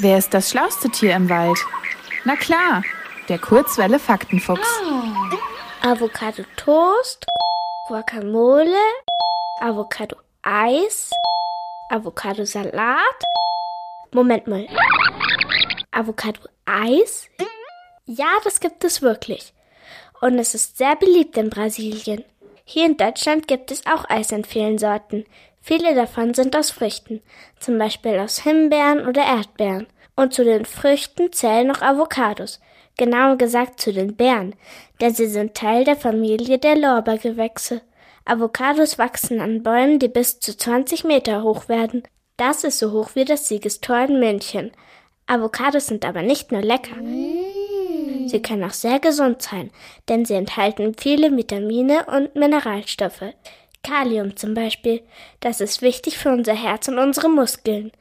Wer ist das schlauste Tier im Wald? Na klar, der Kurzwelle Faktenfuchs. Avocado Toast, Guacamole, Avocado Eis, Avocado Salat. Moment mal. Avocado Eis? Ja, das gibt es wirklich. Und es ist sehr beliebt in Brasilien. Hier in Deutschland gibt es auch Eis in vielen Sorten. Viele davon sind aus Früchten, zum Beispiel aus Himbeeren oder Erdbeeren. Und zu den Früchten zählen noch Avocados, genauer gesagt zu den Beeren, denn sie sind Teil der Familie der Lorbeergewächse. Avocados wachsen an Bäumen, die bis zu 20 Meter hoch werden. Das ist so hoch wie das Siegestor in München. Avocados sind aber nicht nur lecker. Sie können auch sehr gesund sein, denn sie enthalten viele Vitamine und Mineralstoffe. Kalium zum Beispiel. Das ist wichtig für unser Herz und unsere Muskeln.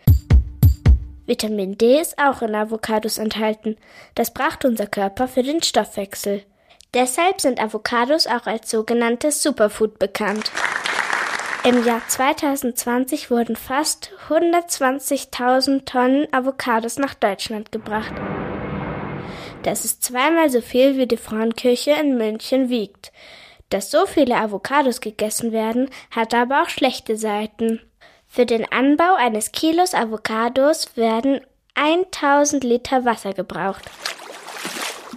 Vitamin D ist auch in Avocados enthalten. Das braucht unser Körper für den Stoffwechsel. Deshalb sind Avocados auch als sogenanntes Superfood bekannt. Im Jahr 2020 wurden fast 120.000 Tonnen Avocados nach Deutschland gebracht. Das ist zweimal so viel wie die Frauenkirche in München wiegt. Dass so viele Avocados gegessen werden, hat aber auch schlechte Seiten. Für den Anbau eines Kilos Avocados werden 1000 Liter Wasser gebraucht.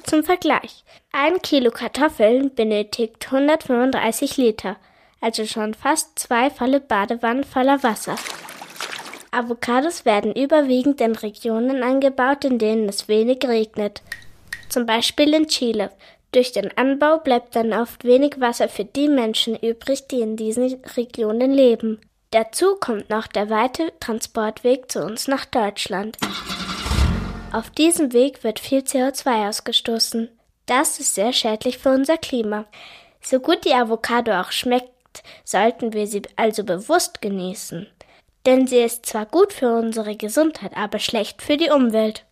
Zum Vergleich. Ein Kilo Kartoffeln benötigt 135 Liter, also schon fast zwei volle Badewannen voller Wasser. Avocados werden überwiegend in Regionen angebaut, in denen es wenig regnet. Zum Beispiel in Chile. Durch den Anbau bleibt dann oft wenig Wasser für die Menschen übrig, die in diesen Regionen leben. Dazu kommt noch der weite Transportweg zu uns nach Deutschland. Auf diesem Weg wird viel CO2 ausgestoßen. Das ist sehr schädlich für unser Klima. So gut die Avocado auch schmeckt, sollten wir sie also bewusst genießen. Denn sie ist zwar gut für unsere Gesundheit, aber schlecht für die Umwelt.